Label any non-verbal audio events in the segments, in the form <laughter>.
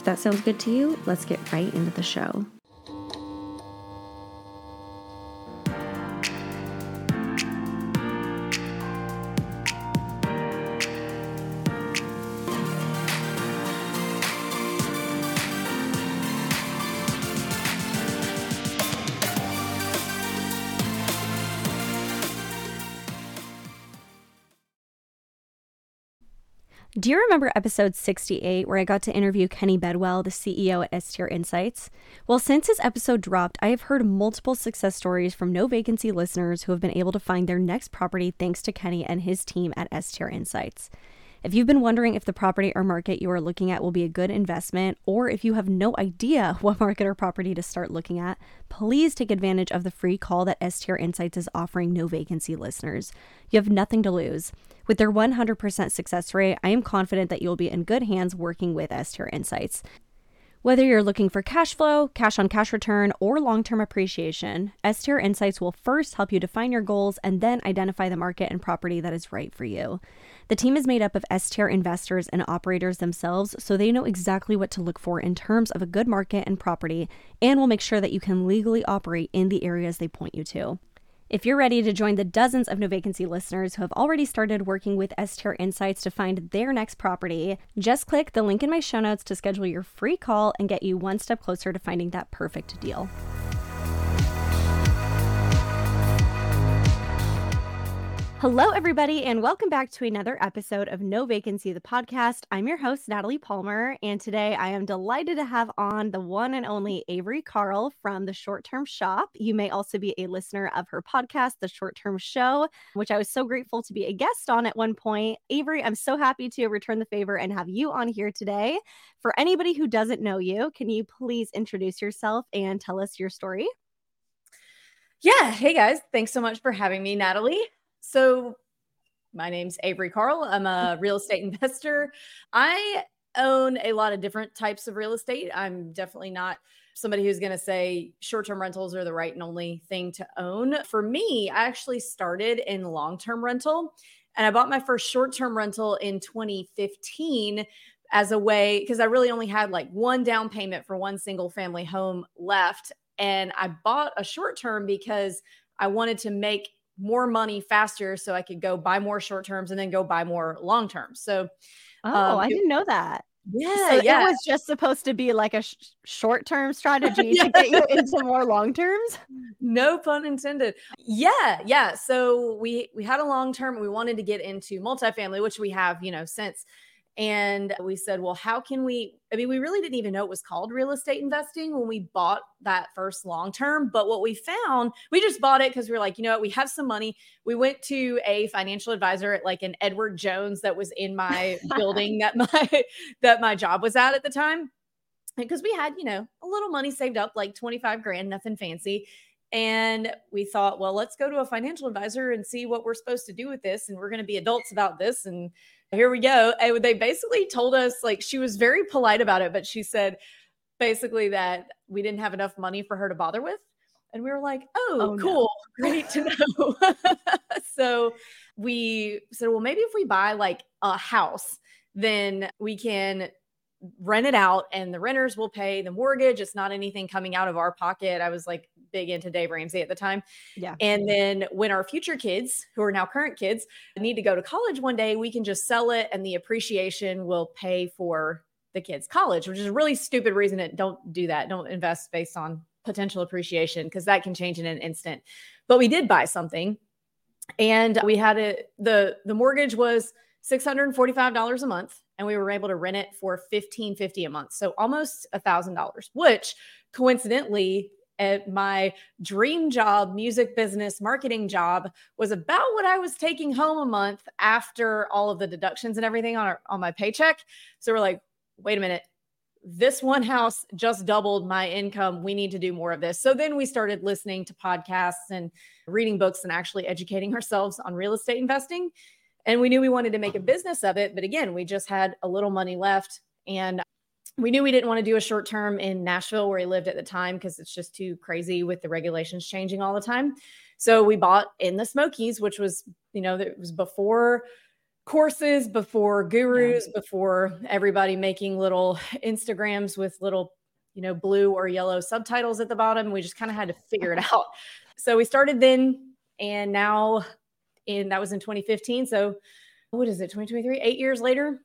If that sounds good to you, let's get right into the show. Do you remember episode 68 where I got to interview Kenny Bedwell, the CEO at STR Insights? Well, since his episode dropped, I have heard multiple success stories from no vacancy listeners who have been able to find their next property thanks to Kenny and his team at STR Insights. If you've been wondering if the property or market you are looking at will be a good investment, or if you have no idea <laughs> what market or property to start looking at, please take advantage of the free call that STR Insights is offering no vacancy listeners. You have nothing to lose. With their 100% success rate, I am confident that you'll be in good hands working with STR Insights. Whether you're looking for cash flow, cash on cash return, or long term appreciation, STR Insights will first help you define your goals and then identify the market and property that is right for you. The team is made up of STR investors and operators themselves, so they know exactly what to look for in terms of a good market and property, and will make sure that you can legally operate in the areas they point you to. If you're ready to join the dozens of no vacancy listeners who have already started working with STR Insights to find their next property, just click the link in my show notes to schedule your free call and get you one step closer to finding that perfect deal. Hello, everybody, and welcome back to another episode of No Vacancy, the podcast. I'm your host, Natalie Palmer, and today I am delighted to have on the one and only Avery Carl from the Short Term Shop. You may also be a listener of her podcast, The Short Term Show, which I was so grateful to be a guest on at one point. Avery, I'm so happy to return the favor and have you on here today. For anybody who doesn't know you, can you please introduce yourself and tell us your story? Yeah. Hey, guys. Thanks so much for having me, Natalie. So, my name's Avery Carl. I'm a <laughs> real estate investor. I own a lot of different types of real estate. I'm definitely not somebody who's going to say short term rentals are the right and only thing to own. For me, I actually started in long term rental and I bought my first short term rental in 2015 as a way because I really only had like one down payment for one single family home left. And I bought a short term because I wanted to make more money faster so I could go buy more short terms and then go buy more long terms. So, oh, um, I didn't know that. Yeah, so yeah. It was just supposed to be like a sh- short term <laughs> strategy yeah. to get you into more long terms. No pun intended. Yeah, yeah. So we we had a long term. We wanted to get into multifamily, which we have, you know, since and we said, well, how can we? I mean, we really didn't even know it was called real estate investing when we bought that first long term. But what we found, we just bought it because we were like, you know what, we have some money. We went to a financial advisor at like an Edward Jones that was in my <laughs> building that my that my job was at at the time. Because we had, you know, a little money saved up, like 25 grand, nothing fancy. And we thought, well, let's go to a financial advisor and see what we're supposed to do with this. And we're going to be adults about this. And here we go. And they basically told us, like, she was very polite about it, but she said basically that we didn't have enough money for her to bother with. And we were like, oh, oh cool. No. Great to know. <laughs> so we said, well, maybe if we buy like a house, then we can rent it out and the renters will pay the mortgage. It's not anything coming out of our pocket. I was like big into Dave Ramsey at the time. Yeah. And then when our future kids, who are now current kids, need to go to college one day, we can just sell it and the appreciation will pay for the kids' college, which is a really stupid reason to don't do that. Don't invest based on potential appreciation because that can change in an instant. But we did buy something and we had it the the mortgage was $645 a month and we were able to rent it for 1550 a month. So almost a thousand dollars, which coincidentally at my dream job, music business, marketing job was about what I was taking home a month after all of the deductions and everything on our, on my paycheck. So we're like, wait a minute, this one house just doubled my income. We need to do more of this. So then we started listening to podcasts and reading books and actually educating ourselves on real estate investing. And we knew we wanted to make a business of it. But again, we just had a little money left. And we knew we didn't want to do a short term in Nashville where he lived at the time because it's just too crazy with the regulations changing all the time. So we bought in the Smokies, which was, you know, it was before courses, before gurus, yeah. before everybody making little Instagrams with little, you know, blue or yellow subtitles at the bottom. We just kind of had to figure it out. So we started then, and now, in that was in 2015. So what is it, 2023? Eight years later,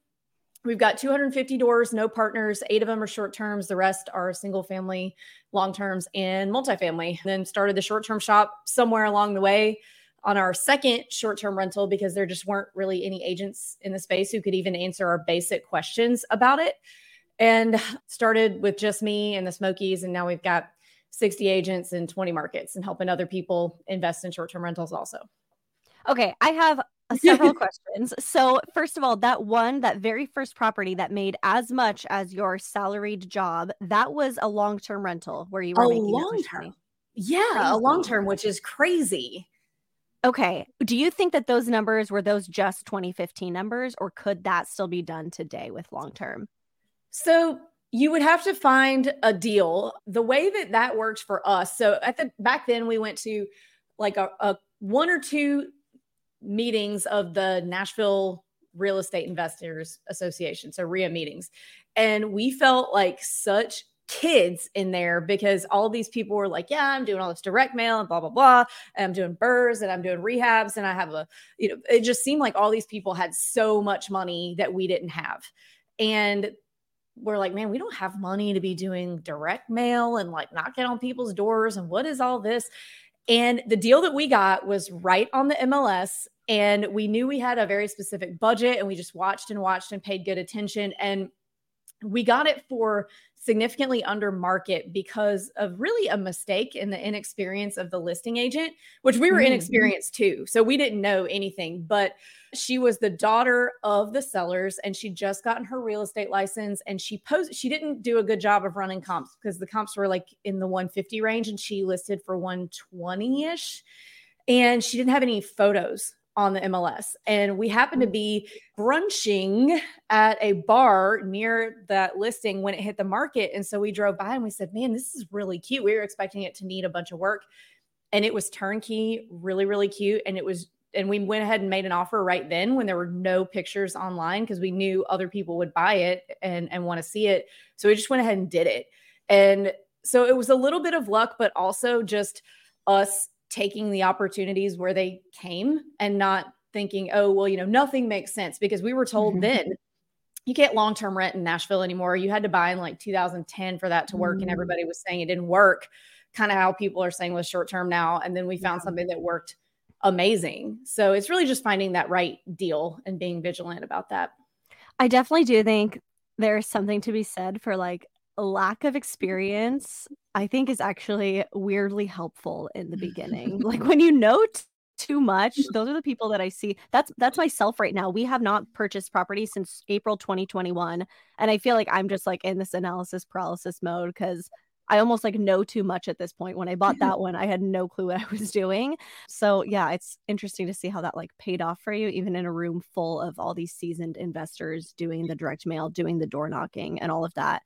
We've got 250 doors, no partners. Eight of them are short terms. The rest are single family, long terms, and multifamily. Then started the short term shop somewhere along the way on our second short term rental because there just weren't really any agents in the space who could even answer our basic questions about it. And started with just me and the Smokies. And now we've got 60 agents in 20 markets and helping other people invest in short term rentals also. Okay, I have <laughs> several questions. So, first of all, that one, that very first property that made as much as your salaried job, that was a long term rental where you were a making long term. Yeah, a long term, which is crazy. Okay. Do you think that those numbers were those just 2015 numbers, or could that still be done today with long term? So, you would have to find a deal. The way that that worked for us. So, at the back then, we went to like a, a one or two meetings of the Nashville Real Estate Investors Association, so RIA meetings. And we felt like such kids in there because all these people were like, Yeah, I'm doing all this direct mail and blah, blah, blah. And I'm doing BRRRRs and I'm doing rehabs. And I have a, you know, it just seemed like all these people had so much money that we didn't have. And we're like, man, we don't have money to be doing direct mail and like knocking on people's doors. And what is all this? And the deal that we got was right on the MLS. And we knew we had a very specific budget and we just watched and watched and paid good attention. And we got it for significantly under market because of really a mistake in the inexperience of the listing agent, which we were mm-hmm. inexperienced too. So we didn't know anything, but she was the daughter of the sellers and she just gotten her real estate license and she posed she didn't do a good job of running comps because the comps were like in the 150 range and she listed for 120ish and she didn't have any photos on the MLS. And we happened to mm. be brunching at a bar near that listing when it hit the market. And so we drove by and we said, man, this is really cute. We were expecting it to need a bunch of work. And it was turnkey, really, really cute. And it was, and we went ahead and made an offer right then when there were no pictures online because we knew other people would buy it and, and want to see it. So we just went ahead and did it. And so it was a little bit of luck, but also just us taking the opportunities where they came and not thinking, oh, well, you know, nothing makes sense because we were told mm-hmm. then you can't long term rent in Nashville anymore. You had to buy in like 2010 for that to work. Mm-hmm. And everybody was saying it didn't work, kind of how people are saying with short term now. And then we found yeah. something that worked amazing. So it's really just finding that right deal and being vigilant about that. I definitely do think there's something to be said for like lack of experience I think is actually weirdly helpful in the beginning. like <laughs> when you know t- too much, those are the people that I see. That's that's myself right now. We have not purchased property since April 2021, and I feel like I'm just like in this analysis paralysis mode because I almost like know too much at this point. When I bought <laughs> that one, I had no clue what I was doing. So yeah, it's interesting to see how that like paid off for you, even in a room full of all these seasoned investors doing the direct mail, doing the door knocking, and all of that.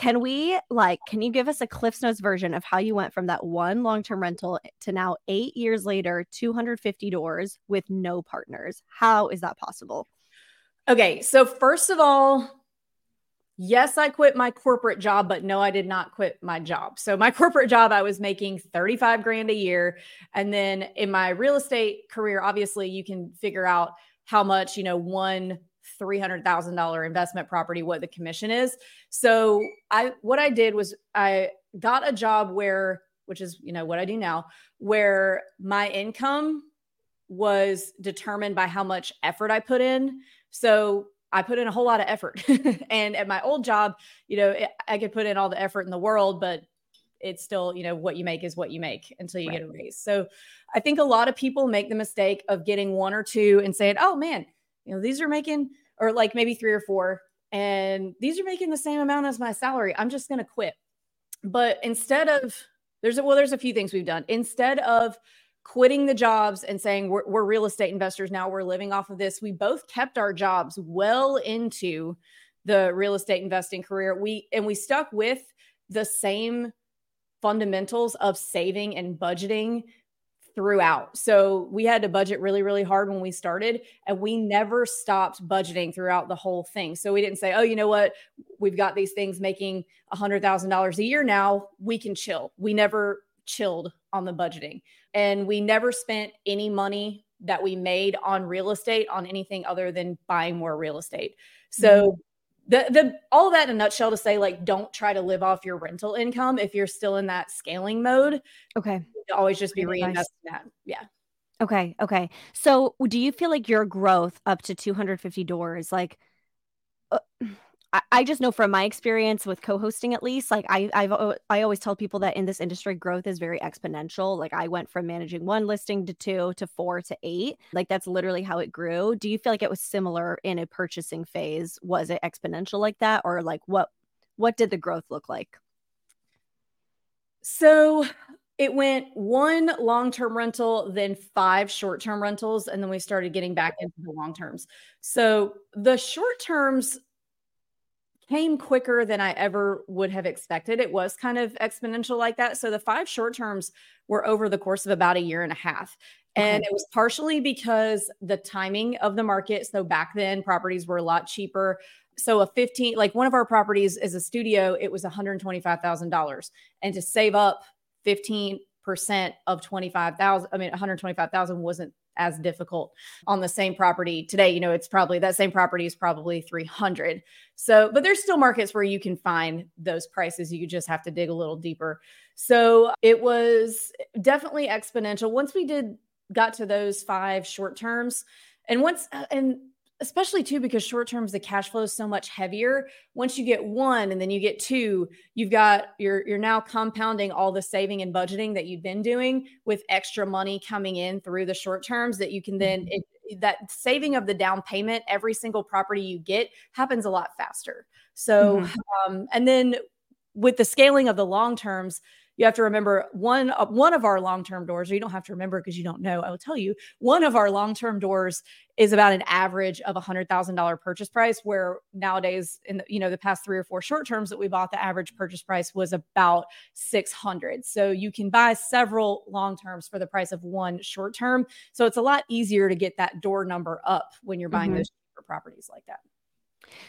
Can we like, can you give us a Cliff's Notes version of how you went from that one long term rental to now eight years later, 250 doors with no partners? How is that possible? Okay. So, first of all, yes, I quit my corporate job, but no, I did not quit my job. So, my <laughs> corporate job, I was making 35 grand a year. And then in my real estate career, obviously, you can figure out how much, you know, one $300,000 investment property what the commission is. So I what I did was I got a job where which is, you know, what I do now, where my income was determined by how much effort I put in. So I put in a whole lot of effort. <laughs> and at my old job, you know, I could put in all the effort in the world, but it's still, you know, what you make is what you make until you right. get a raise. So I think a lot of people make the mistake of getting one or two and saying, oh man, you know, these are making, or like maybe three or four, and these are making the same amount as my salary. I'm just going to quit. But instead of there's a, well, there's a few things we've done. Instead of quitting the jobs and saying we're, we're real estate investors now, we're living off of this. We both kept our jobs well into the real estate investing career. We and we stuck with the same fundamentals of saving and budgeting throughout. So we had to budget really, really hard when we started, and we never stopped budgeting throughout the whole thing. So we didn't say, oh, you know what? We've got these things making $100,000 a year now. We can chill. We never chilled on the budgeting. And we never spent any money that we made on real estate on anything other than buying more real estate. So, mm-hmm the the all of that in a nutshell to say like don't try to live off your rental income if you're still in that scaling mode. Okay. always just be reinvesting nice. that. Yeah. Okay. Okay. So do you feel like your growth up to 250 doors like uh, I, just know from my experience with co-hosting at least like I I've I always tell people that in this industry growth is very exponential. Like I went from managing one listing to two to four to eight. Like that's literally how it grew. Do you feel like it was similar in a purchasing phase? Was it exponential like that? Or like what what did the growth look like? So it went one long-term rental then five short-term rentals and then we started getting back into the long terms. So the short terms came quicker than I ever would have expected. It was kind of exponential like that. So the five short terms were over the course of about a year and a half. And it was partially because the timing of the market. So back then, properties were a lot cheaper. So a 15, like one of our properties is a studio, it was $125,000. And to save up 15% of 25,000, I mean, 125,000 wasn't as difficult on the same property today. You know it's probably that same property is probably 300 so but there's still markets where you can find those prices. You just have to dig a little deeper. So it was definitely exponential. Once we did got to those five short terms and once uh, and especially too because short terms the cash flow is so much heavier once you get one and then you get two you've got you're you're now compounding all the saving and budgeting that you've been doing with extra money coming in through the short terms that you can then mm-hmm. it, that saving of the down payment every single property you get happens a lot faster so mm-hmm. um, and then with the scaling of the long terms you have to remember one uh, one of our long-term doors or you don't have to remember because you don't know i will tell you one of our long-term doors is about an average of a hundred thousand dollar purchase price where nowadays in the, you know the past three or four short terms that we bought the average purchase price was about 600 so you can buy several long terms for the price of one short term. So it's a lot easier to get that door number up when you're buying mm-hmm. those properties like that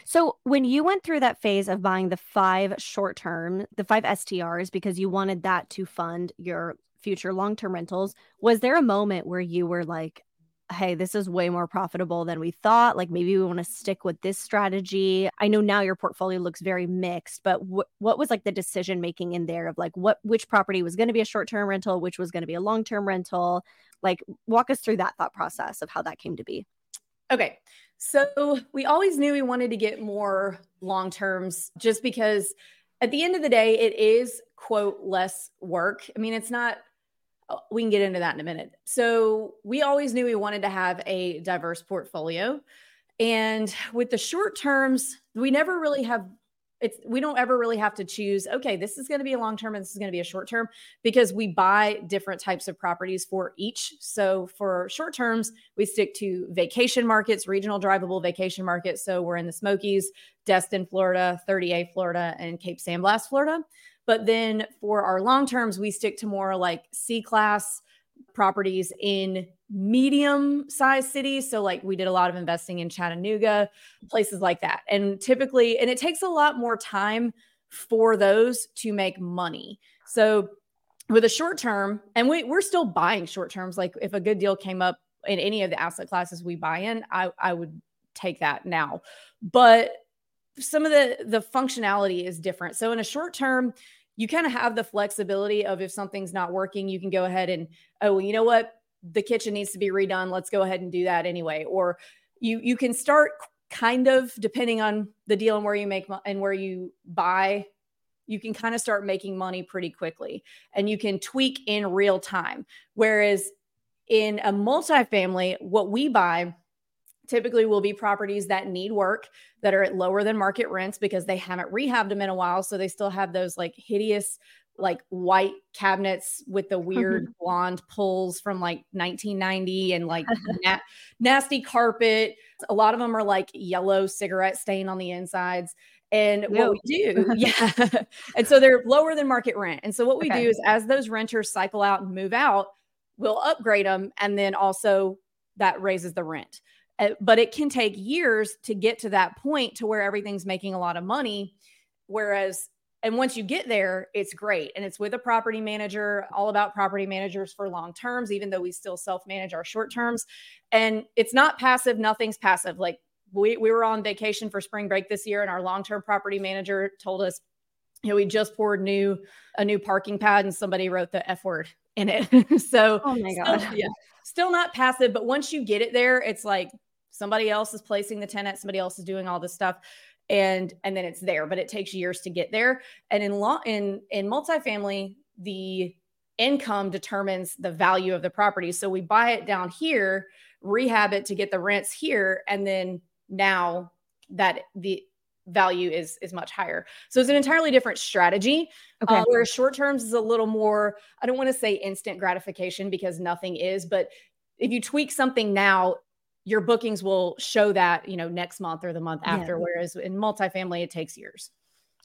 so when you went through that phase of buying the five short term, the five STRs, because you wanted that to fund your future long term rentals, was there a moment where you were like, hey, this is way more profitable than we thought. Like maybe we want to stick with this strategy. I know now your portfolio looks very mixed, but wh- what was like the decision making in there of like what which property was going to be a short term rental, which was going to be a long term rental? Like walk us through that thought process of how that came to be. Okay. So we always knew we wanted to get more long terms just because at the end of the day, it is, quote, less work. I mean, it's not, uh, we can get into that in a minute. So we always knew we wanted to have a diverse portfolio. And with the short terms, we never really have it's we don't ever really have to choose okay this is going to be a long term and this is going to be a short term because we buy different types of properties for each. So for short terms we stick to vacation markets regional drivable vacation markets. So we're in the smokies destin florida 30a florida and cape san blas florida. But then for our long terms we stick to more like c class properties in medium sized cities. So, like, we did a lot of investing in Chattanooga, places like that. And typically, and it takes a lot more time for those to make money. So, with a short term, and we, we're still buying short terms. Like, if a good deal came up in any of the asset classes we buy in, I, I would take that now. But some of the the functionality is different. So in a short term, you kind of have the flexibility of if something's not working, you can go ahead and, oh, well, you know what? The kitchen needs to be redone. Let's go ahead and do that anyway. Or you you can start kind of depending on the deal and where you make and where you buy you can kind of start making money pretty quickly and you can tweak in real time whereas in a multifamily what we buy typically will be properties that need work that are at lower than market rents because they haven't rehabbed them in a while. So they still have those like hideous, like white cabinets with the weird mm-hmm. <laughs> blonde pulls from like 1990 and like <laughs> na- nasty carpet. A lot of them are like yellow cigarette stain on the insides. And what we do, <laughs> yeah. and so they're lower than market rent. And so what we okay. do is as those renters cycle out and move out, we'll upgrade them. And then also that raises the rent. Uh, but it can take years to get to that point to where everything's making a lot of money. Whereas, and once you get there, it's great. And it's with a property manager, all about property managers for long terms, even though we still self manage our short terms. And it's not passive, nothing's passive. Like we, we were on vacation for spring break this year, and our long term property manager told us, you know, we just poured new a new parking pad and somebody wrote the F word in it. <laughs> so, oh my God. Still, yeah, still not passive, but once you get it there, it's like somebody else is placing the tenant somebody else is doing all this stuff and and then it's there but it takes years to get there. And in law in in multifamily the income determines the value of the property. So we buy it down here rehab it to get the rents here and then now that the value is is much higher. So it's an entirely different strategy. Okay. Uh, where short terms is a little more i don't want to say instant gratification because nothing is but if you tweak something now your bookings will show that, you know, next month or the month after. Yeah. Whereas in multifamily, it takes years.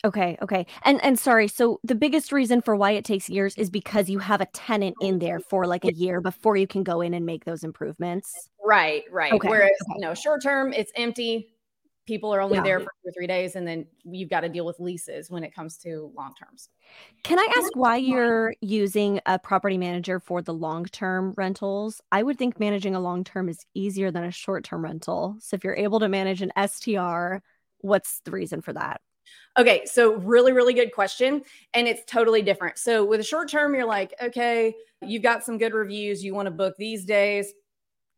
Okay, okay. And and sorry, so the biggest reason for why it takes years is because you have a tenant in there mm-hmm. for like a year before you can go in and make those improvements. Right, right. Okay. Whereas, okay. you know, short term, it's empty people are only yeah. there for two or three days and then you've got to deal with leases when it comes to long terms. Can i ask why you're using a property manager for the long term rentals? I would think managing a long term is easier than a short term rental. So if you're able to manage an str what's the reason for that? Okay so really really good question and it's totally different. So with a short term you're like okay you've got some good reviews you want to book these days?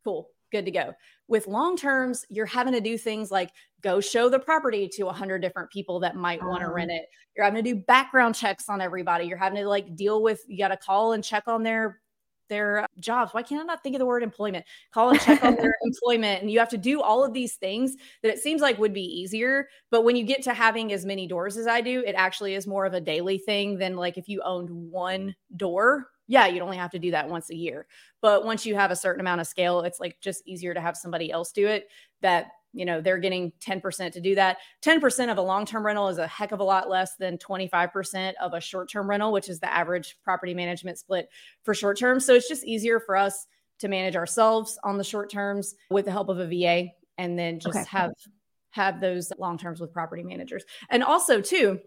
Cool good to go with long terms, you're having to do things like go show the property to 100 different people that might want to uh-huh. rent it. You're having to do background checks on everybody. You're having to like deal with, you got to call and check on their their jobs. Why can't I not think of the word employment? Call and check on their <laughs> employment. And you have to do all of these things that it seems like would be easier. But when you get to having as many doors as I do, it actually is more of a daily thing than like if you owned one door yeah, you'd only have to do that once a year. But once you have a certain amount of scale, it's like just easier to have somebody else do it that, you know, they're getting 10% to do that. 10% of a long term rental is a heck of a lot less than 25% of a short term rental, which is the average property management split for short term. So it's just easier for us to manage ourselves on the short terms with the help of a VA and then just okay. have have those long terms with property managers. And also too,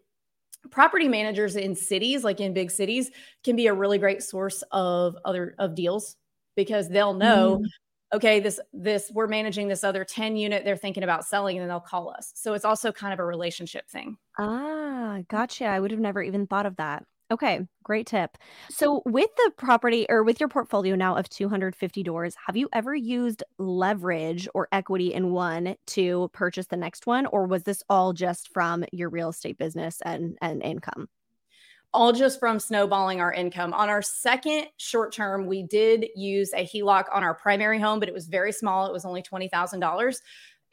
property managers in cities like in big cities can be a really great source of other of deals because they'll know mm. okay this this we're managing this other 10 unit they're thinking about selling and they'll call us. So it's also kind of a relationship thing. Ah gotcha. I would have never even thought of that Okay, great tip. So, with the property or with your portfolio now of 250 doors, have you ever used leverage or equity in one to purchase the next one, or was this all just from your real estate business and, and income? All just from snowballing our income. On our second short term, we did use a HELOC on our primary home, but it was very small. It was only $20,000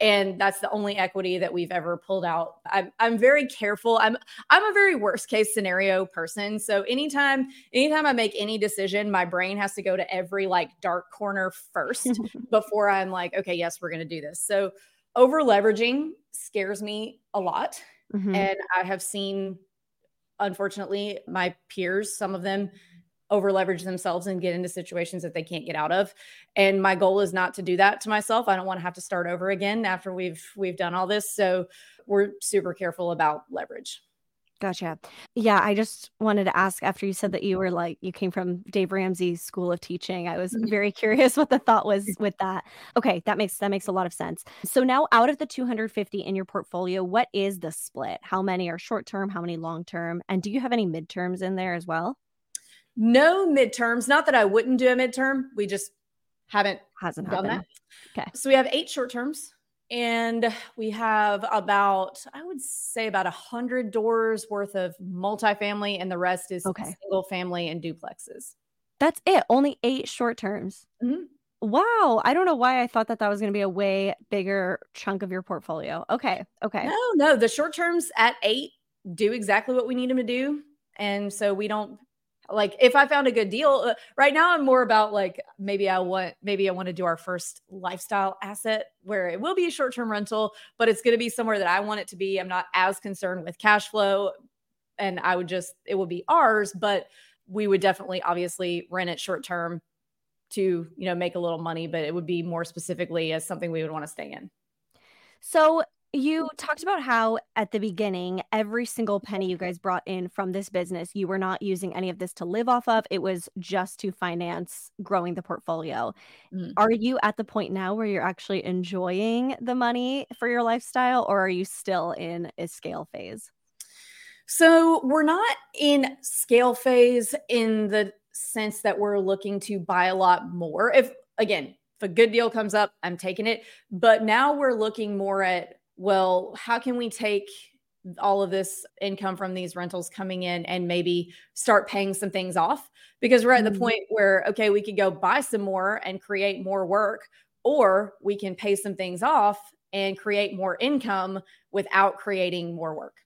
and that's the only equity that we've ever pulled out. I'm I'm very careful. I'm I'm a very worst case scenario person. So anytime anytime I make any decision, my brain has to go to every like dark corner first <laughs> before I'm like, okay, yes, we're going to do this. So over leveraging scares me a lot. Mm-hmm. And I have seen unfortunately my peers, some of them over leverage themselves and get into situations that they can't get out of and my goal is not to do that to myself i don't want to have to start over again after we've we've done all this so we're super careful about leverage Gotcha. Yeah, I just wanted to ask after you said that you were like you came from Dave Ramsey's school of teaching. I was mm-hmm. very <laughs> curious what the thought was with that. Okay, that makes that makes a lot of sense. So now out of the 250 in your portfolio, what is the split? How many are short term, how many long term, and do you have any midterms in there as well? No midterms. Not that I wouldn't do a midterm. We just haven't hasn't done happened. that. Okay. So we have eight short terms and we have about i would say about a hundred doors worth of multifamily and the rest is okay. single family and duplexes that's it only eight short terms mm-hmm. Wow. I don't know why I thought that that was going to be a way bigger chunk of your portfolio. Okay. Okay. No, no. The short terms at eight do exactly what we need them to do. And so we don't like if I found a good deal uh, right now, I'm more about like maybe I want maybe I want to do our first lifestyle asset where it will be a short term rental, but it's going to be somewhere that I want it to be. I'm not as concerned with cash flow, and I would just it would be ours, but we would definitely obviously rent it short term to you know make a little money, but it would be more specifically as something we would want to stay in. So you talked about how at the beginning, every single penny you guys brought in from this business, you were not using any of this to live off of. It was just to finance growing the portfolio. Mm. Are you at the point now where you're actually enjoying the money for your lifestyle, or are you still in a scale phase? So we're not in scale phase in the sense that we're looking to buy a lot more. If again, if a good deal comes up, I'm taking it. But now we're looking more at well, how can we take all of this income from these rentals coming in and maybe start paying some things off? Because we're at the mm-hmm. point where, okay, we could go buy some more and create more work, or we can pay some things off and create more income without creating more work.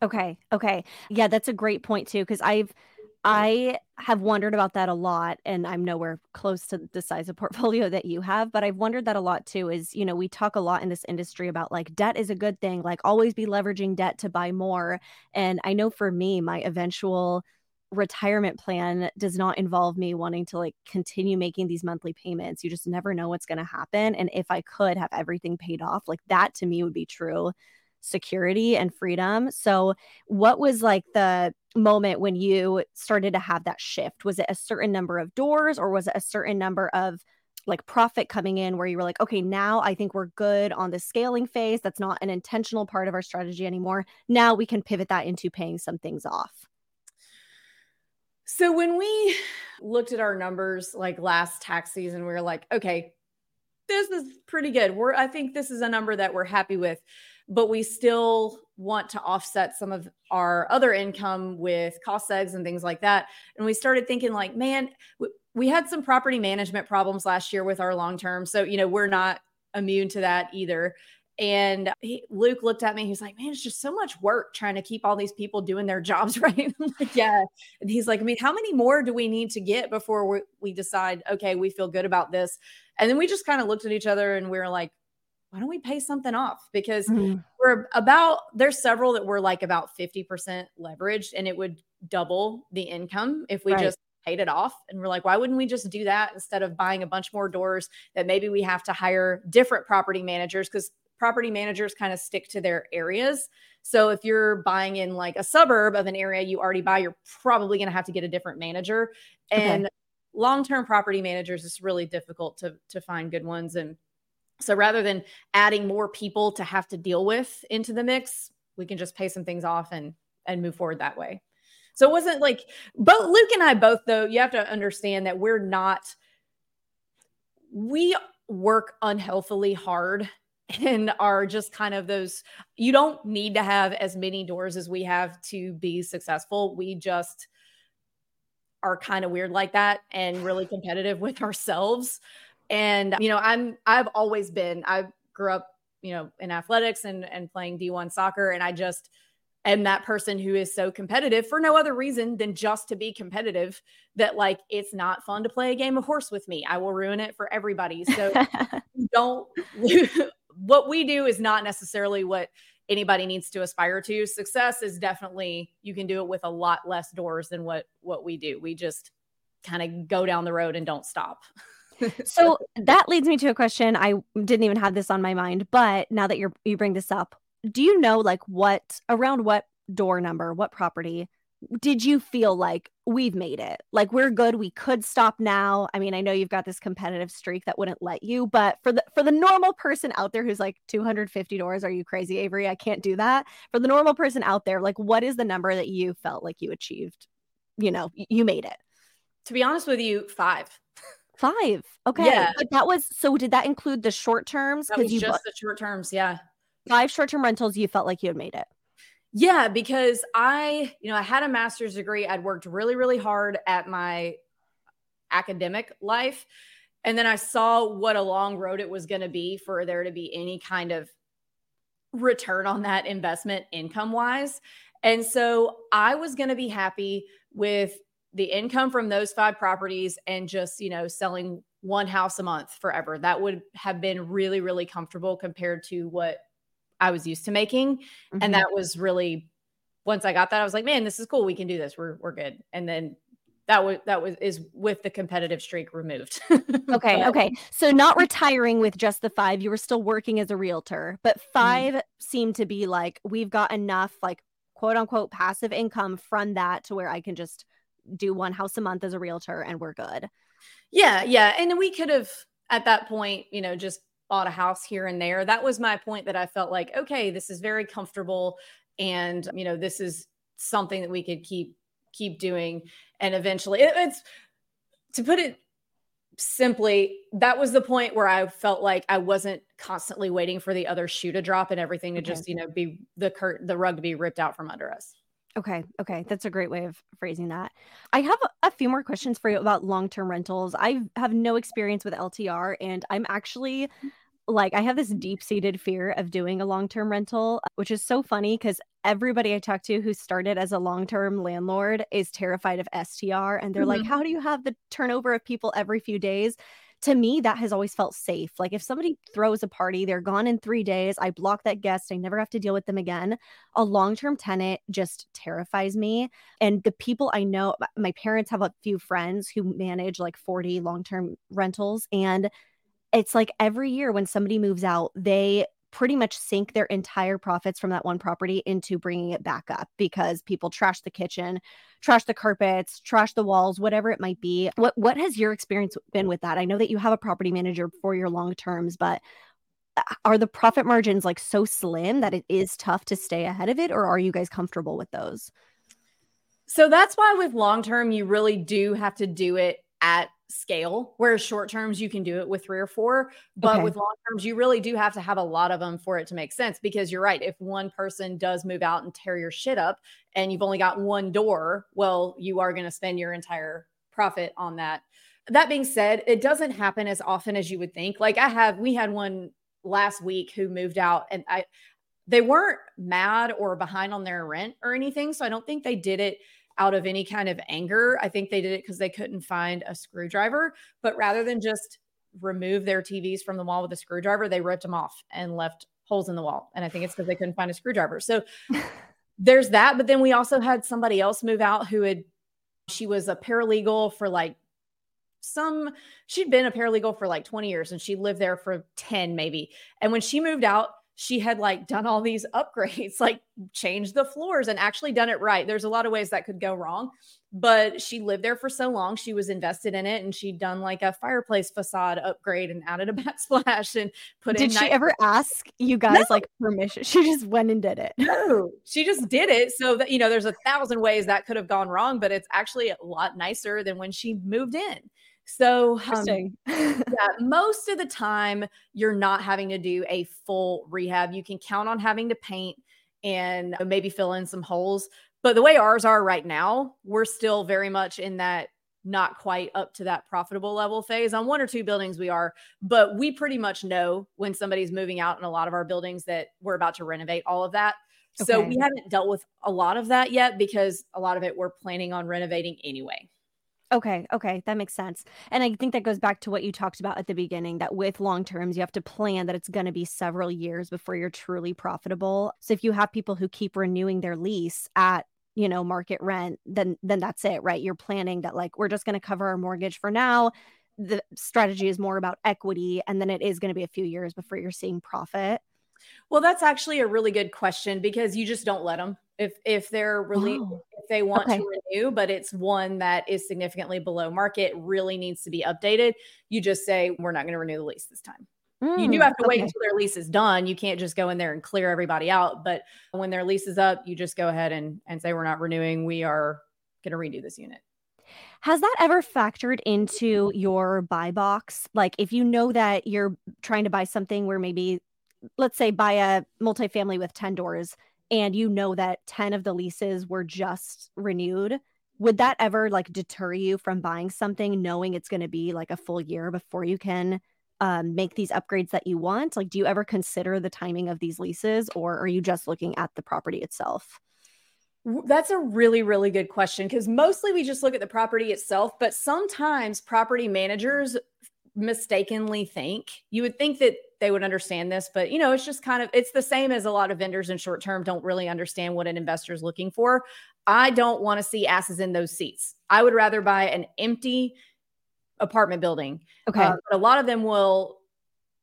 Okay. Okay. Yeah, that's a great point too. Cause I've, I have wondered about that a lot, and I'm nowhere close to the size of <laughs> portfolio that you have, but I've wondered that a lot too. Is, you know, we talk a lot in this industry about like debt is a good thing, like always be leveraging debt to buy more. And I know for me, my eventual retirement plan does not involve me wanting to like continue making these monthly payments. You just never know what's going to happen. And if I could have everything paid off, like that to me would be true security and freedom. So, what was like the moment when you started to have that shift? Was it a certain number of doors or was it a certain number of like profit coming in where you were like, okay, now I think we're good on the scaling phase. That's not an intentional part of our strategy anymore. Now we can pivot that into paying some things off. So when we looked at our numbers like last tax season, we were like, okay, this is pretty good. We're I think this is a number that we're happy with but we still want to offset some of our other income with cost segs and things like that. And we started thinking, like, man, we had some property management problems last year with our long term. So, you know, we're not immune to that either. And he, Luke looked at me. He's like, "Man, it's just so much work trying to keep all these people doing their <laughs> jobs right." I'm like, "Yeah." And he's like, "I mean, how many more do we need to get before we, we decide? Okay, we feel good about this." And then we just kind of looked at each other and we were like, why don't we pay something off? Because mm-hmm. we're about, there's several that were like about 50% leveraged and it would double the income if we right. just paid it off. And we're like, why wouldn't we just do that instead of buying a bunch more doors that maybe we have to hire different property managers? Because property managers kind of stick to their areas. So if you're buying in like a suburb of an area you already buy, you're probably going to have to get a different manager. And okay. long-term property managers is really difficult to to find good ones. And so rather than adding more people to have to deal with into the mix, we can just pay some things off and and move forward that way. So it wasn't like both Luke and I both though, you have to understand that we're not we work unhealthily hard <laughs> and are just kind of those you don't need to have as many doors as we have to be successful. We just are kind of weird like that and really competitive with <laughs> ourselves. And you know, I'm I've always been I grew up, you know, in athletics and and playing D1 soccer and I just am that person who is so competitive for no other reason than just to be competitive that like it's not fun to play a game of horse with me. I will ruin it for everybody. So <laughs> don't <laughs> what we do is not necessarily what anybody needs to aspire to. Success is definitely you can do it with a lot less doors than what what we do. We just kind of go down the road and don't stop. <laughs> <laughs> so that leads me to a question. I didn't even have this on my mind, but now that you're you bring this up, do you know like what around what door number, what property did you feel like we've made it? Like we're good, we could stop now. I mean, I know you've got this competitive streak that wouldn't let you, but for the for the normal person out there who's like 250 doors, are you crazy, Avery? I can't do that. For the normal person out there, like what is the number that you felt like you achieved? You know, you made it. To be honest with you, 5. Five. Okay. Yeah. But that was so did that include the short terms? Because you just the short terms, yeah. Five short term rentals, you felt like you had made it. Yeah, because I, you know, I had a master's degree. I'd worked really, really hard at my academic life. And then I saw what a long road it was going to be for there to be any kind of return on that investment income wise. And so I was going to be happy with the income from those five properties and just, you know, selling one house a month forever. That would have been really, really comfortable compared to what I was used to making. Mm-hmm. And that was really once I got that, I was like, man, this is cool. We can do this. We're we're good. And then that was that was is with the competitive streak removed. <laughs> okay, but, okay. So not retiring with just the five, you were still working as a realtor, but mm-hmm. 5 mm-hmm. seemed to be like we've got enough like quote unquote passive income from that to where I can just do one house a month as a realtor and we're good. Yeah, yeah. And we could have at that point, you know, just bought a house here and there. That was my point that I felt like, okay, this is very comfortable and, you know, this is something that we could keep keep doing and eventually it, it's to put it simply that was the point where i felt like i wasn't constantly waiting for the other shoe to drop and everything to okay. just you know be the curt the rug to be ripped out from under us Okay. Okay. That's a great way of phrasing that. I have a few more questions for you about long term rentals. I have no experience with LTR, and I'm actually like, I have this deep seated fear of doing a long term rental, which is so funny because everybody I talk to who started as a long term landlord is terrified of STR. And they're mm-hmm. like, how do you have the turnover of people every few days? To me, that has always felt safe. Like if somebody throws a party, they're gone in three days. I block that guest. I never have to deal with them again. A long term tenant just terrifies me. And the people I know, my parents have a few friends who manage like 40 long term rentals. And it's like every year when somebody moves out, they pretty much sink their entire profits from that one property into bringing it back up because people trash the kitchen, trash the carpets, trash the walls, whatever it might be. What what has your experience been with that? I know that you have a property manager for your long terms, but uh, are the profit margins like so slim that it is tough to stay ahead of it or are you guys comfortable with those? So that's why with long term you really do have to do it at scale whereas short terms you can do it with three or four but okay. with long terms you really do have to have a lot of them for it to make sense because you're right if one person does move out and tear your shit up and you've only got one door well you are going to spend your entire profit on that that being said it doesn't happen as often as you would think like i have we had one last week who moved out and i they weren't mad or behind on their rent or anything so i don't think they did it out of any kind of anger. I think they did it because they couldn't find a screwdriver. But rather than just remove their TVs from the wall with a screwdriver, they ripped them off and left holes in the wall. And I think it's because they couldn't find a screwdriver. So <laughs> there's that. But then we also had somebody else move out who had, she was a paralegal for like some, she'd been a paralegal for like 20 years and she lived there for 10 maybe. And when she moved out, she had like done all these upgrades, <laughs> like changed the floors and actually done it right. There's a lot of ways that could go wrong, but she lived there for so long. She was invested in it and she'd done like a fireplace facade upgrade and added a <laughs> backsplash and put did in. Did she ever ask you guys no. like permission? <laughs> She just went and did it. No, she just did it. So that, you know, there's a thousand ways that could have gone wrong, but it's actually a lot nicer than when she moved in. So, um, <laughs> yeah, most of the time, you're not having to do a full rehab. You can count on having to paint and maybe fill in some holes. But the way ours are right now, we're still very much in that not quite up to that profitable level phase. On one or two buildings, we are, but we pretty much know when somebody's moving out in a lot of our buildings that we're about to renovate all of that. Okay. So we haven't dealt with a lot of that yet because a lot of it we're planning on renovating anyway. Okay, okay, that makes sense. And I think that goes back to what you talked about at the beginning that with long terms, you have to plan that it's going to be several years before you're truly profitable. So if you have people who keep renewing their lease at you know market rent then then that's it right you're planning that like we're just going to cover our mortgage for now the strategy is more about equity and then it is going to be a few years before you're seeing profit well that's actually a really good question because you just don't let them if if they're really oh, they want okay. to renew but it's one that is significantly below market really needs to be updated you just say we're not going to renew the lease this time mm, you do mm, have to okay. wait until their lease is done you can't just go in there and clear everybody out but when their lease is up you just go ahead and and say we're not renewing we are going to redo this unit has that ever factored into your buy box? Like if you know that you're trying to buy something where maybe let's say buy a multifamily with 10 doors and you know that 10 of the leases were just renewed would that ever like deter you from buying something knowing it's going to be like a full year before you can um, make these upgrades that you want? Like, do you ever consider the timing of these leases or are you just looking at the property itself? That's a really, really good question because mostly we just look at the property itself, but sometimes property managers mistakenly think you would think that they would understand this, but you know, it's just kind of it's the same as a lot of vendors in short term don't really understand what an investor is looking for. I don't want to see asses in those seats. I would rather buy an empty apartment building. Okay. Uh, but a lot of them will,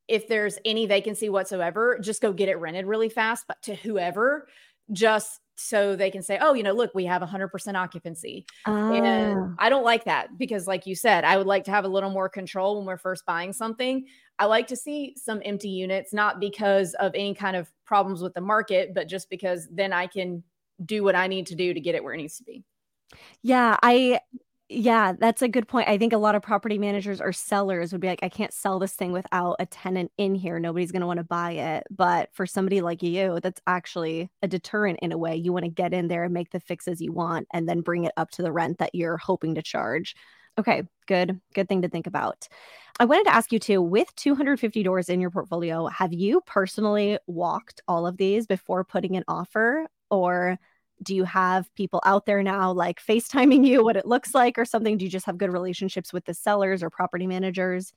if there's any vacancy whatsoever, just go get it rented really fast, but to whoever, just so they can say, oh, you know, look, we have 100% occupancy. And Ah. I don't like that because, like you said, I would like to have a little more control when we're first buying something. I like to see some empty units, not because of any kind of problems with the market, but just because then I can do what I need to do to get it where it needs to be. Yeah, I yeah, that's a good point. I think a lot of property managers or sellers would be like, I can't sell this thing without a tenant in here. Nobody's going to want to buy it. But for somebody like you, that's actually a deterrent in a way. You want to get in there and make the fixes you want and then bring it up to the rent that you're hoping to charge. Okay, good. Good thing to think about. I wanted to ask you too with 250 doors in your portfolio, have you personally walked all of these before putting an offer? Or do you have people out there now like FaceTiming you what it looks like or something? Do you just have good relationships with the sellers or property managers?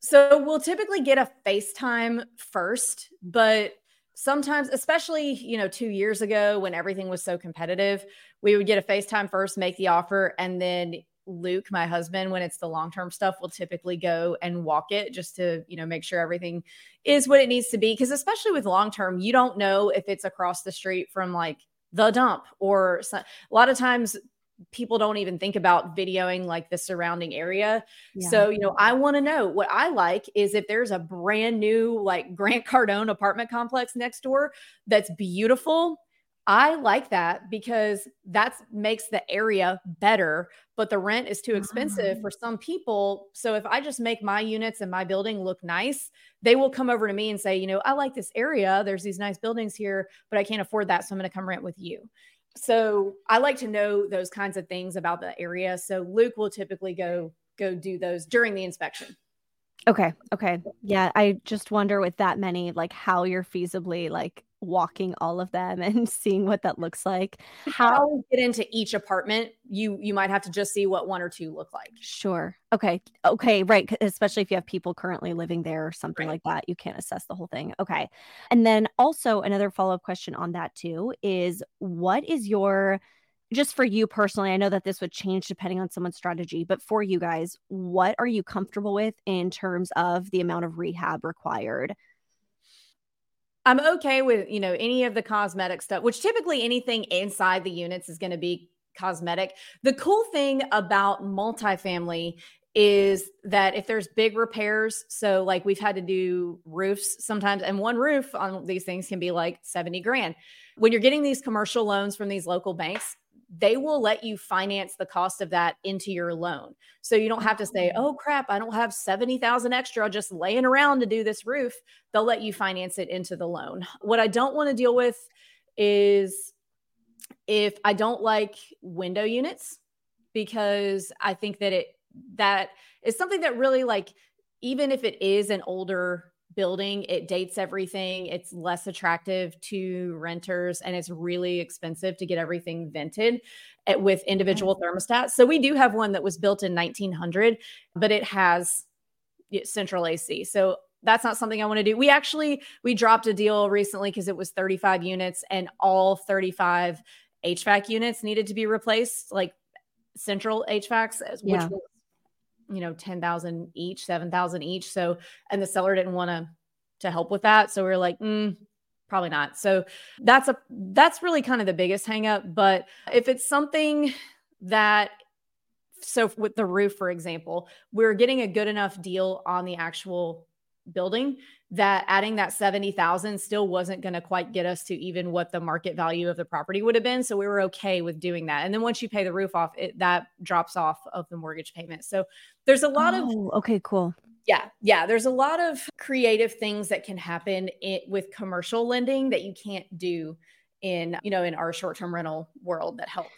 So we'll typically get a FaceTime first, but sometimes, especially, you know, two years ago when everything was so competitive, we would get a FaceTime first, make the offer, and then Luke, my husband, when it's the long term stuff, will typically go and walk it just to, you know, make sure everything is what it needs to be. Cause especially with long term, you don't know if it's across the street from like the dump or a lot of times people don't even think about videoing like the surrounding area. Yeah. So, you know, I want to know what I like is if there's a brand new like Grant Cardone apartment complex next door that's beautiful. I like that because that makes the area better, but the rent is too expensive Ah. for some people. So if I just make my units and my building look nice, they will come over to me and say, you know, I like this area. There's these nice buildings here, but I can't afford that. So I'm going to come rent with you. So I like to know those kinds of things about the area. So Luke will typically go go do those during the inspection. Okay. Okay. Yeah. I just wonder with that many, like how you're feasibly like walking all of them <laughs> and seeing what that looks like. How How we get into each apartment, you you might have to just see what one or two look like. Sure. Okay. Okay. right, Especially if you have people currently living there or something Right. like that, you can't assess the whole thing. Okay. And then also another follow up question on that too is what is your, just for you personally, I know that this would change depending on someone's strategy, but for you guys, what are you comfortable with in terms of the amount of rehab required? I'm okay with, you know, any of the cosmetic stuff, which typically anything inside the units is going to be cosmetic. The cool thing about multifamily is that if there's big repairs, so like we've had to do roofs sometimes, and one roof on these things can be like 70 grand. When you're getting these commercial loans from these local banks, they will let you finance the cost of that into your loan. So you don't have to say, mm-hmm. oh crap, I don't have 70,000 extra just laying around to do this roof. They'll let you finance it into the loan. What I don't want to deal with is if I don't like window units because I think that it that is something that really like even if it is an older building, it dates everything. It's less attractive to renters and it's really expensive to get everything vented eh, with individual thermostats. So we do have one that was built in 1900, but it has central AC. So that's not something I want to do. We actually we dropped a deal recently because it was 35 units and all 35 HVAC units needed to be replaced, like central HVACs, which Yeah. was you know 10,000 each, 7,000 each. So and the seller didn't want to to help with that, so we are like, mm, probably not. So that's a that's really kind of the biggest hang up, but if it's something that so with the roof for example, we're getting a good enough deal on the actual building that adding that 70,000 still wasn't going to quite get us to even what the market value of the property would have been. So we were okay with doing that. And then once you pay the roof off, it, that drops off of the mortgage payment. So there's a lot of, Oh, okay, cool. yeah, yeah, there's a lot of creative things that can happen it, with commercial lending that you can't do in, you know, in our short-term rental world that help.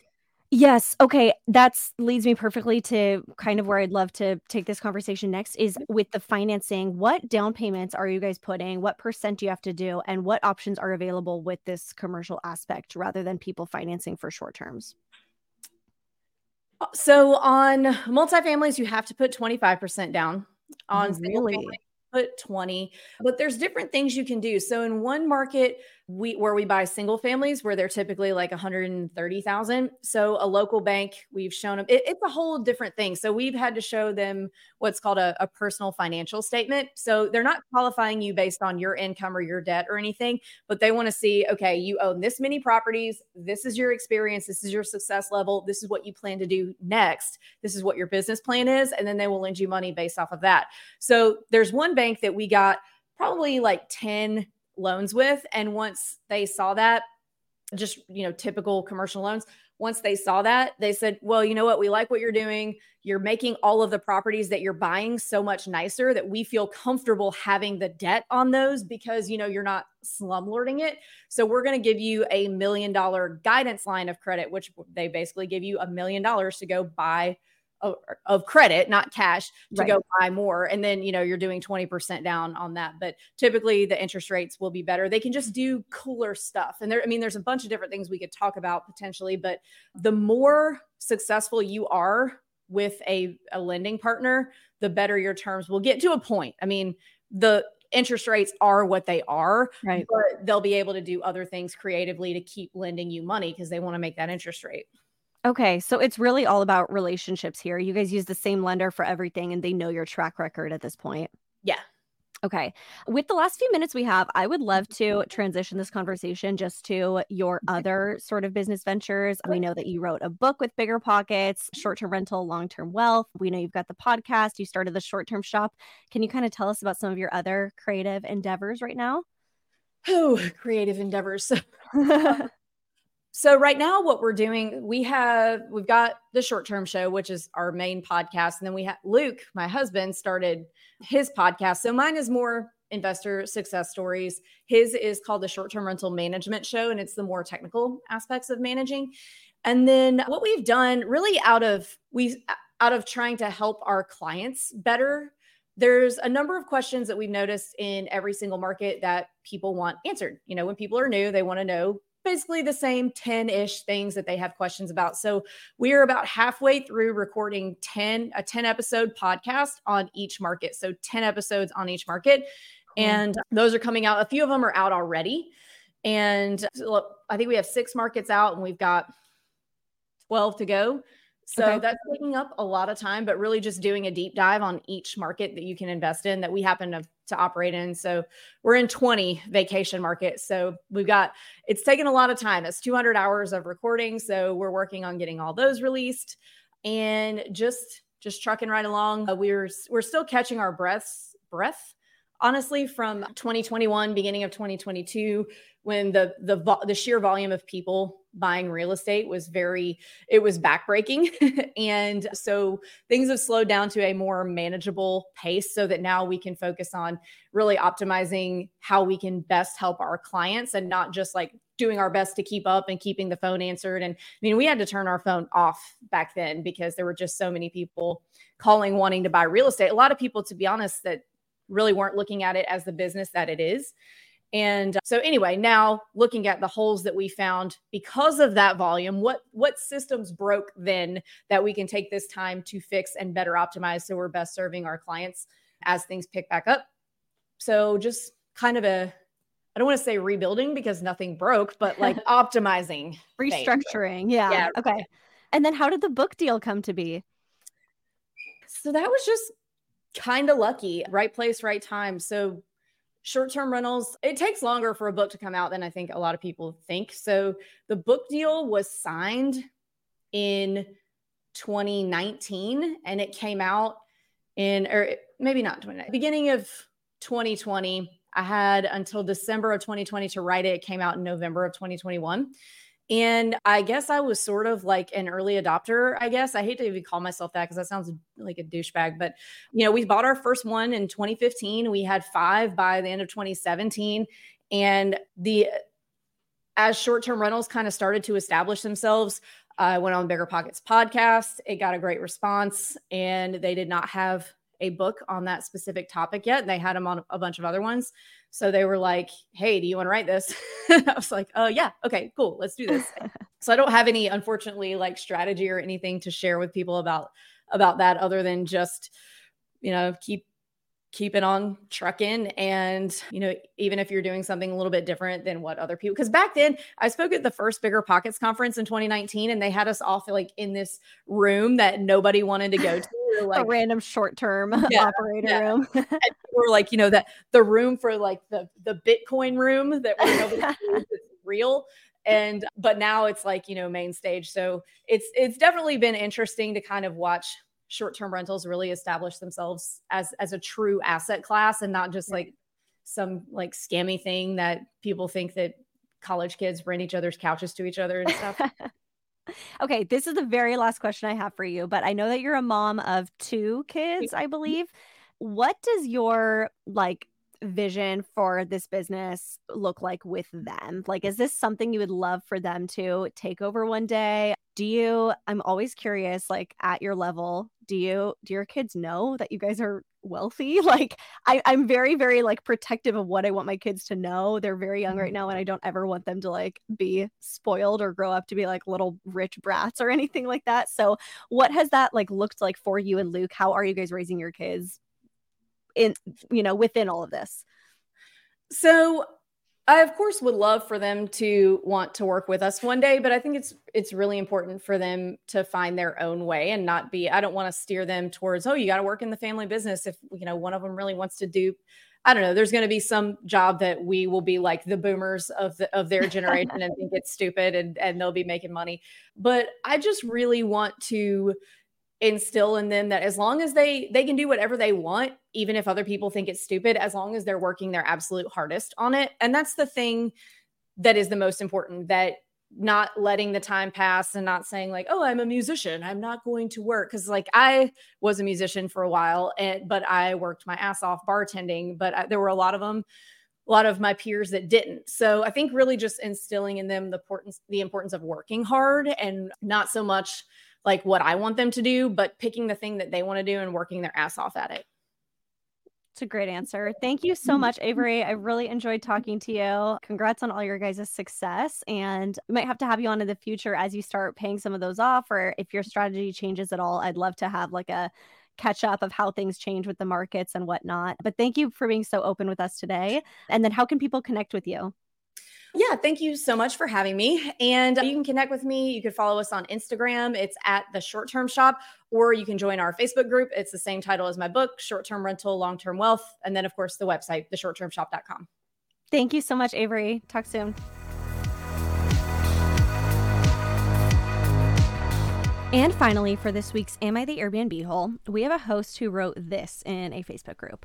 Yes. Okay. That's leads me perfectly to kind of where I'd love to take this conversation next is mm-hmm. with the financing. What down payments are you guys putting? What percent do you have to do? And what options are available with this commercial aspect rather than people financing for short terms? Uh, so on multifamilies, you have to put 25% down. On really? put 20 but there's different things you can do so in one market we where we buy single families where they're typically like 130,000 so a local bank we've shown them it, it's a whole different thing. So we've had to show them what's called a, a personal financial statement. So they're not qualifying you based on your income or your debt or anything but they want to see okay you own this many properties this is your experience this is your success level this is what you plan to do next this is what your business plan is and then they will lend you money based off of that. So there's one bank that we got probably like 10 loans with. And once they saw that, just, you know, typical commercial loans, once they saw that, they said, well, you know what? We like what you're doing. You're making all of the properties that you're buying so much nicer that we feel comfortable having the debt on those because, you know, you're not slumlording it. So we're going to give you a million dollar guidance line of credit, which they basically give you a million dollars to go buy of, credit, not cash, to Right. go buy more. And then, you know, you're doing 20% down on that. But typically the interest rates will be better. They can just do cooler stuff. And there, I mean, there's a bunch of different things we could talk about potentially, but the more successful you are with a, a lending partner, the better your terms will get to a point. I mean, the interest rates are what they are, Right. but they'll be able to do other things creatively to keep lending you money because they want to make that interest rate. Okay. So it's really all about relationships here. You guys use the same lender for everything and they know your track record at this point. Yeah. Okay. With the last few minutes we have, I would love <laughs> to transition this conversation just to your other sort of business ventures. We know that you wrote a book with Bigger Pockets, short term rental, long term wealth. We know you've got the podcast, you started the short term shop. Can you kind of tell us about some of your other creative endeavors right now? Oh, creative endeavors. <laughs> Um, So right now what we're doing, we have we've got the short-term show which is our main podcast and then we have Luke, my husband started his podcast. So mine is more investor success stories. His is called the short-term rental management show and it's the more technical aspects of managing. And then what we've done really out of we out of trying to help our clients better there's a number of questions that we've noticed in every single market that people want answered. You know, when people are new, they want to know basically the same 10 ish things that they have questions about. So we are about halfway through recording 10, a 10 episode podcast on each market. So 10 episodes on each market. Cool. And those are coming out. A few of them are out already. And so I think we have six markets out and we've got 12 to go. So Okay. that's taking up a lot of time, but really just doing a deep dive on each market that you can invest in that we happen to, to operate in. So we're in 20 vacation markets. So we've got, it's taken a lot of time. It's 200 hours of recording. So we're working on getting all those released and just, just trucking right along. Uh, we're, we're still catching our breaths, breath, honestly, from 2021, beginning of 2022, when the, the, the sheer volume of people buying real estate was very it was backbreaking. <laughs> And so things have slowed down to a more manageable pace so that now we can focus on really optimizing how we can best help our clients and not just like doing our best to keep up and keeping the phone answered. And i mean we had to turn our phone off back then because there were just so many people calling wanting to buy real estate. A lot of people to be honest that really weren't looking at it as the business that it is and uh, so anyway, now looking at the holes that we found because of that volume, what what systems broke then that we can take this time to fix and better optimize so we're best serving our clients as things pick back up. So just kind of a I don't want to say rebuilding because nothing broke, but like <laughs> optimizing. Restructuring. Yeah. Yeah. Okay. And then how did the book deal come to be? So that was just kind of lucky. Right place, right time. So short term rentals, it takes longer for a book to come out than I think a lot of people think. So the book deal was signed in 2019 and it came out in, or maybe not 20, beginning of 2020. I had until December of 2020 to write it. It came out in November of 2021. And I guess I was sort of like an early adopter. I guess I hate to even call myself that because that sounds like a douchebag. But you know, we bought our first one in 2015. We had five by the end of 2017, and the as short-term rentals kind of started to establish themselves, I went on Bigger Pockets podcast. It got a great response, and they did not have a book on that specific topic yet. They had them on a bunch of other ones. So they were like, Hey, do you want to write this? <laughs> I was like, Oh, yeah. Okay, cool. Let's do this. <laughs> so I don't have any, unfortunately, like strategy or anything to share with people about about that other than just you know keep keep it on trucking and you know even if you're doing something a little bit different than what other people because back then i spoke at the first bigger pockets conference in 2019 and they had us all like in this room that nobody wanted to go to <laughs> like a random short-term <laughs> yeah, operator yeah. room or like you know that the room for like the the bitcoin room that nobody <laughs> real and but now it's like you know main stage so it's it's definitely been interesting to kind of watch short-term rentals really establish themselves as as a true asset class and not just like some like scammy thing that people think that college kids rent each other's couches to each other and stuff. <laughs> okay, this is the very last question I have for you, but I know that you're a mom of two kids, I mm-hmm. believe. What does your like vision for this business look like with them? Like, is this something you would love for them to take over one day? Do you, I'm always curious, like at your level, do you, do your kids know that you guys are wealthy? <laughs> Like, I, I'm very, very like protective of what I want my kids to know. They're very young right mm-hmm. now, and I don't ever want them to like be spoiled or grow up to be like little rich brats or <laughs> anything like that. So, what has that like looked like for you and Luke? How are you guys raising your kids in you know within all of this so I of course would love for them to want to work with us one day, but I think it's it's really important for them to find their own way and not be I don't want to steer them towards oh you got to work in the family business if you know one of them really wants to do I don't know there's going to be some job that we will be like the boomers of the of their generation and think it's stupid and and they'll be making money. But I just really want to instill in them that as long as they they can do whatever they want even if other people think it's stupid as long as they're working their absolute hardest on it. And that's the thing that is the most important that not letting the time pass and not saying like oh i'm a musician. I'm not going to work. Because like i was a musician for a while and but i worked my ass off bartending but I, there were a lot of them a lot of my peers that didn't. So i think really just instilling in them the importance the importance of working hard and not so much like what I want them to do, but picking the thing that they want to do and working their ass off at it. It's a great answer. Thank you so much, Avery. I really enjoyed talking to you. Congrats on all your guys' success. And we might have to have you on in the future as you start paying some of those off, or if your strategy changes at all. I'd love to have like a catch up of how things change with the markets and whatnot. But thank you for being so open with us today. And then, how can people connect with you? Yeah, thank you so much for having me. And you can connect with me. You can follow us on Instagram. It's at the short term shop, or you can join our Facebook group. It's the same title as my book, Short Term Rental, Long Term Wealth. And then, of course, the website, theshorttermshop.com. Thank you so much, Avery. Talk soon. And finally, for this week's Am I the Airbnb hole, we have a host who wrote this in a Facebook group.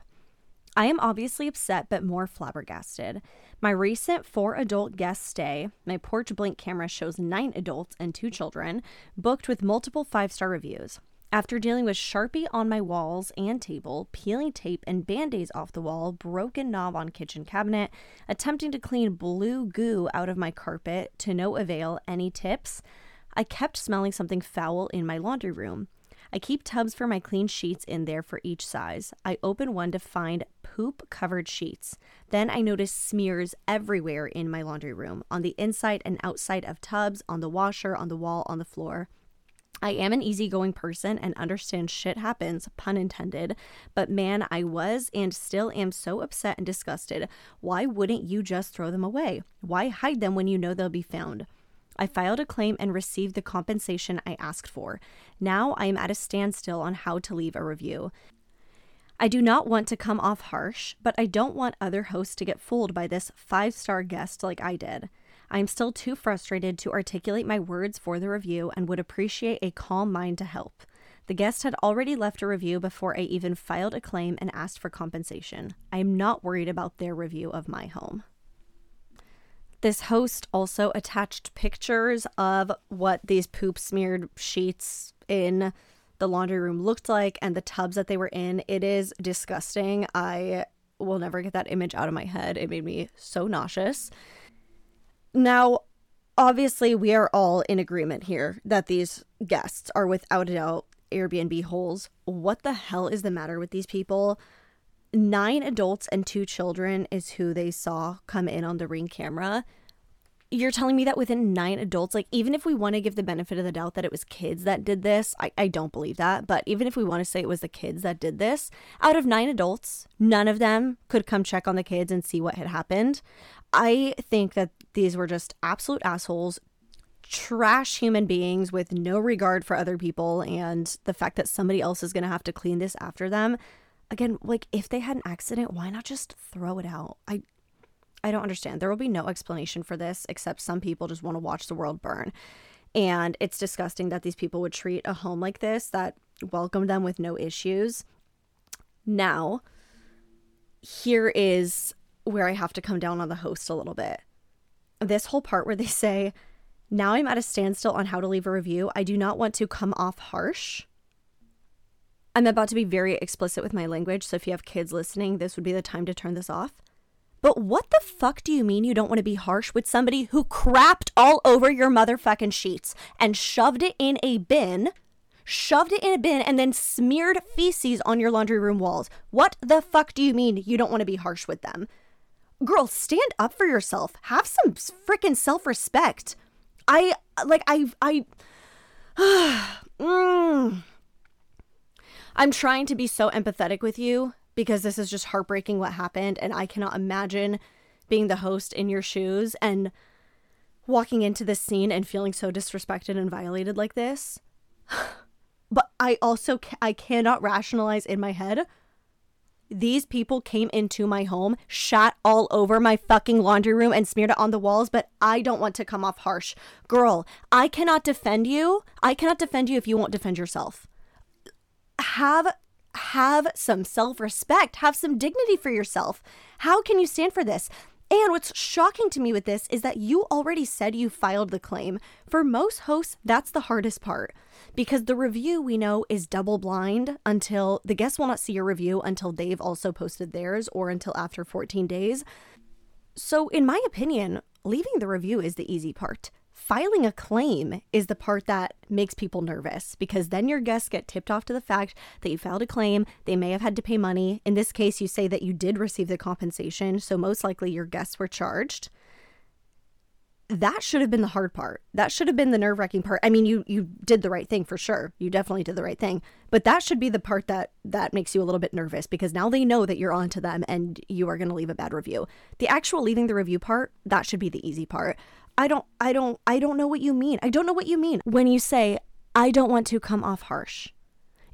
I am obviously upset, but more flabbergasted. My recent four adult guest stay, my porch blink camera shows nine adults and two children, booked with multiple five star reviews. After dealing with Sharpie on my walls and table, peeling tape and band aids off the wall, broken knob on kitchen cabinet, attempting to clean blue goo out of my carpet to no avail, any tips? I kept smelling something foul in my laundry room. I keep tubs for my clean sheets in there for each size. I open one to find poop covered sheets. Then I notice smears everywhere in my laundry room on the inside and outside of tubs, on the washer, on the wall, on the floor. I am an easygoing person and understand shit happens, pun intended. But man, I was and still am so upset and disgusted. Why wouldn't you just throw them away? Why hide them when you know they'll be found? I filed a claim and received the compensation I asked for. Now I am at a standstill on how to leave a review. I do not want to come off harsh, but I don't want other hosts to get fooled by this five star guest like I did. I am still too frustrated to articulate my words for the review and would appreciate a calm mind to help. The guest had already left a review before I even filed a claim and asked for compensation. I am not worried about their review of my home. This host also attached pictures of what these poop smeared sheets in the laundry room looked like and the tubs that they were in. It is disgusting. I will never get that image out of my head. It made me so nauseous. Now, obviously we are all in agreement here that these guests are without a doubt Airbnb holes. What the hell is the matter with these people? Nine adults and two children is who they saw come in on the ring camera. You're telling me that within nine adults, like even if we want to give the benefit of the doubt that it was kids that did this, I, I don't believe that. But even if we want to say it was the kids that did this, out of nine adults, none of them could come check on the kids and see what had happened. I think that these were just absolute assholes, trash human beings with no regard for other people and the fact that somebody else is going to have to clean this after them. Again, like if they had an accident, why not just throw it out? I I don't understand. There will be no explanation for this except some people just want to watch the world burn. And it's disgusting that these people would treat a home like this that welcomed them with no issues. Now, here is where I have to come down on the host a little bit. This whole part where they say, Now I'm at a standstill on how to leave a review. I do not want to come off harsh. I'm about to be very explicit with my language, so if you have kids listening, this would be the time to turn this off. But what the fuck do you mean you don't want to be harsh with somebody who crapped all over your motherfucking sheets and shoved it in a bin, shoved it in a bin, and then smeared feces on your laundry room walls? What the fuck do you mean you don't want to be harsh with them? Girl, stand up for yourself. Have some freaking self respect. I, like, I, I, <sighs> mm. I'm trying to be so empathetic with you because this is just heartbreaking what happened. And I cannot imagine being the host in your shoes and walking into this scene and feeling so disrespected and violated like this. <sighs> but I also I cannot rationalize in my head these people came into my home, shot all over my fucking laundry room and smeared it on the walls, but I don't want to come off harsh. Girl, I cannot defend you. I cannot defend you if you won't defend yourself. Have have some self respect, have some dignity for yourself. How can you stand for this? And what's shocking to me with this is that you already said you filed the claim. For most hosts, that's the hardest part because the review we know is double blind until the guests will not see your review until they've also posted theirs or until after 14 days. So, in my opinion, leaving the review is the easy part filing a claim is the part that makes people nervous because then your guests get tipped off to the fact that you filed a claim. They may have had to pay money. In this case, you say that you did receive the compensation, so most likely your guests were charged. That should have been the hard part. That should have been the nerve-wracking part. I mean, you you did the right thing for sure. You definitely did the right thing. But that should be the part that that makes you a little bit nervous because now they know that you're on to them and you are going to leave a bad review. The actual leaving the review part, that should be the easy part. I don't I don't I don't know what you mean. I don't know what you mean when you say I don't want to come off harsh.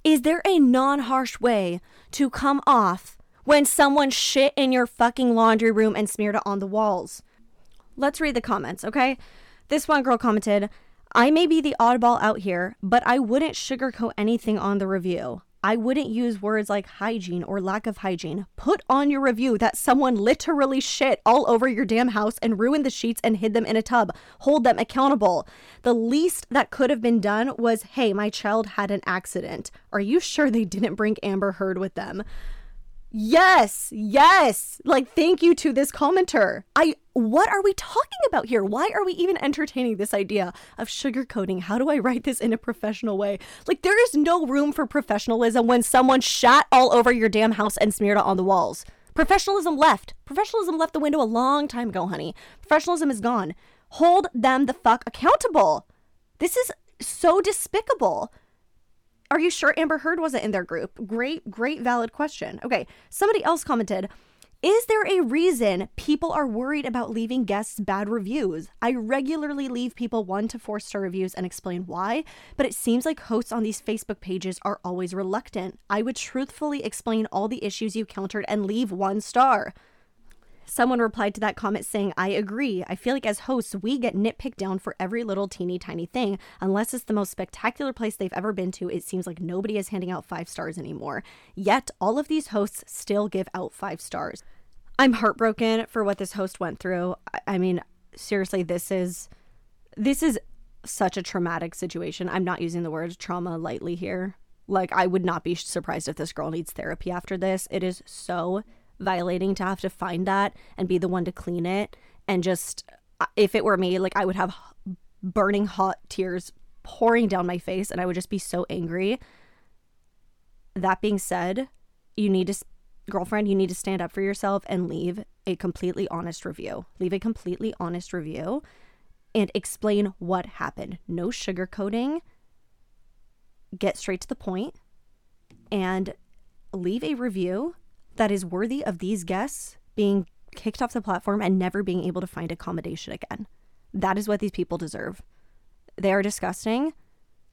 Is there a non-harsh way to come off when someone shit in your fucking laundry room and smeared it on the walls? Let's read the comments, okay? This one girl commented, I may be the oddball out here, but I wouldn't sugarcoat anything on the review. I wouldn't use words like hygiene or lack of hygiene. Put on your review that someone literally shit all over your damn house and ruined the sheets and hid them in a tub. Hold them accountable. The least that could have been done was, hey, my child had an accident. Are you sure they didn't bring Amber Heard with them? Yes, yes. Like, thank you to this commenter. I, what are we talking about here? Why are we even entertaining this idea of sugarcoating? How do I write this in a professional way? Like, there is no room for professionalism when someone shat all over your damn house and smeared it on the walls. Professionalism left. Professionalism left the window a long time ago, honey. Professionalism is gone. Hold them the fuck accountable. This is so despicable. Are you sure Amber Heard wasn't in their group? Great, great, valid question. Okay, somebody else commented. Is there a reason people are worried about leaving guests bad reviews? I regularly leave people one to four star reviews and explain why, but it seems like hosts on these Facebook pages are always reluctant. I would truthfully explain all the issues you countered and leave one star. Someone replied to that comment saying, I agree. I feel like as hosts, we get nitpicked down for every little teeny tiny thing. Unless it's the most spectacular place they've ever been to, it seems like nobody is handing out five stars anymore. Yet, all of these hosts still give out five stars. I'm heartbroken for what this host went through. I mean, seriously, this is this is such a traumatic situation. I'm not using the word trauma lightly here. Like I would not be surprised if this girl needs therapy after this. It is so violating to have to find that and be the one to clean it and just uh, if it were me, like I would have burning hot tears pouring down my face and I would just be so angry. That being said, you need to girlfriend, you need to stand up for yourself and leave a completely honest review. Leave a completely honest review and explain what happened. No sugarcoating. Get straight to the point and leave a review that is worthy of these guests being kicked off the platform and never being able to find accommodation again. That is what these people deserve. They are disgusting.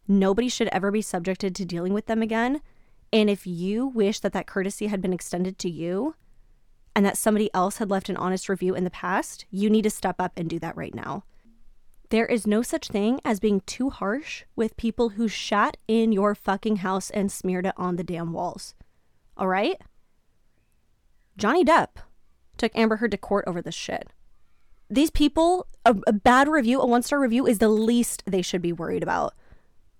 Nobody should ever be subjected to dealing with them again. And if you wish that that courtesy had been extended to you and that somebody else had left an honest review in the past, you need to step up and do that right now. There is no such thing as being too harsh with people who shat in your fucking house and smeared it on the damn walls. All right? Johnny Depp took Amber Heard to court over this shit. These people, a, a bad review, a one star review, is the least they should be worried about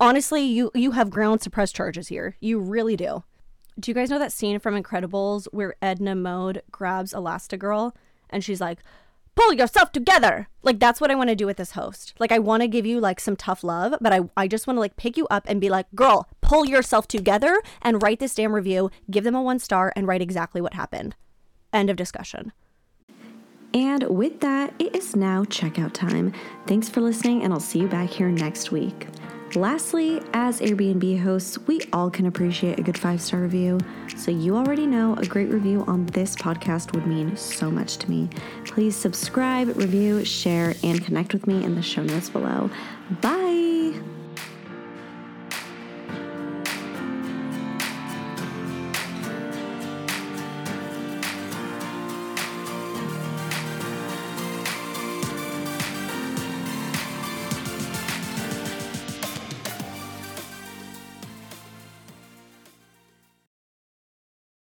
honestly, you you have ground to press charges here. You really do. Do you guys know that scene from Incredibles where Edna Mode grabs Elastigirl and she's like, "Pull yourself together." Like that's what I want to do with this host. Like I want to give you like some tough love, but I I just want to like pick you up and be like, "Girl, pull yourself together and write this damn review. Give them a one star and write exactly what happened." End of discussion. And with that, it is now checkout time. Thanks for listening, and I'll see you back here next week. Lastly, as Airbnb hosts, we all can appreciate a good five star review. So, you already know a great review on this podcast would mean so much to me. Please subscribe, review, share, and connect with me in the show notes below. Bye.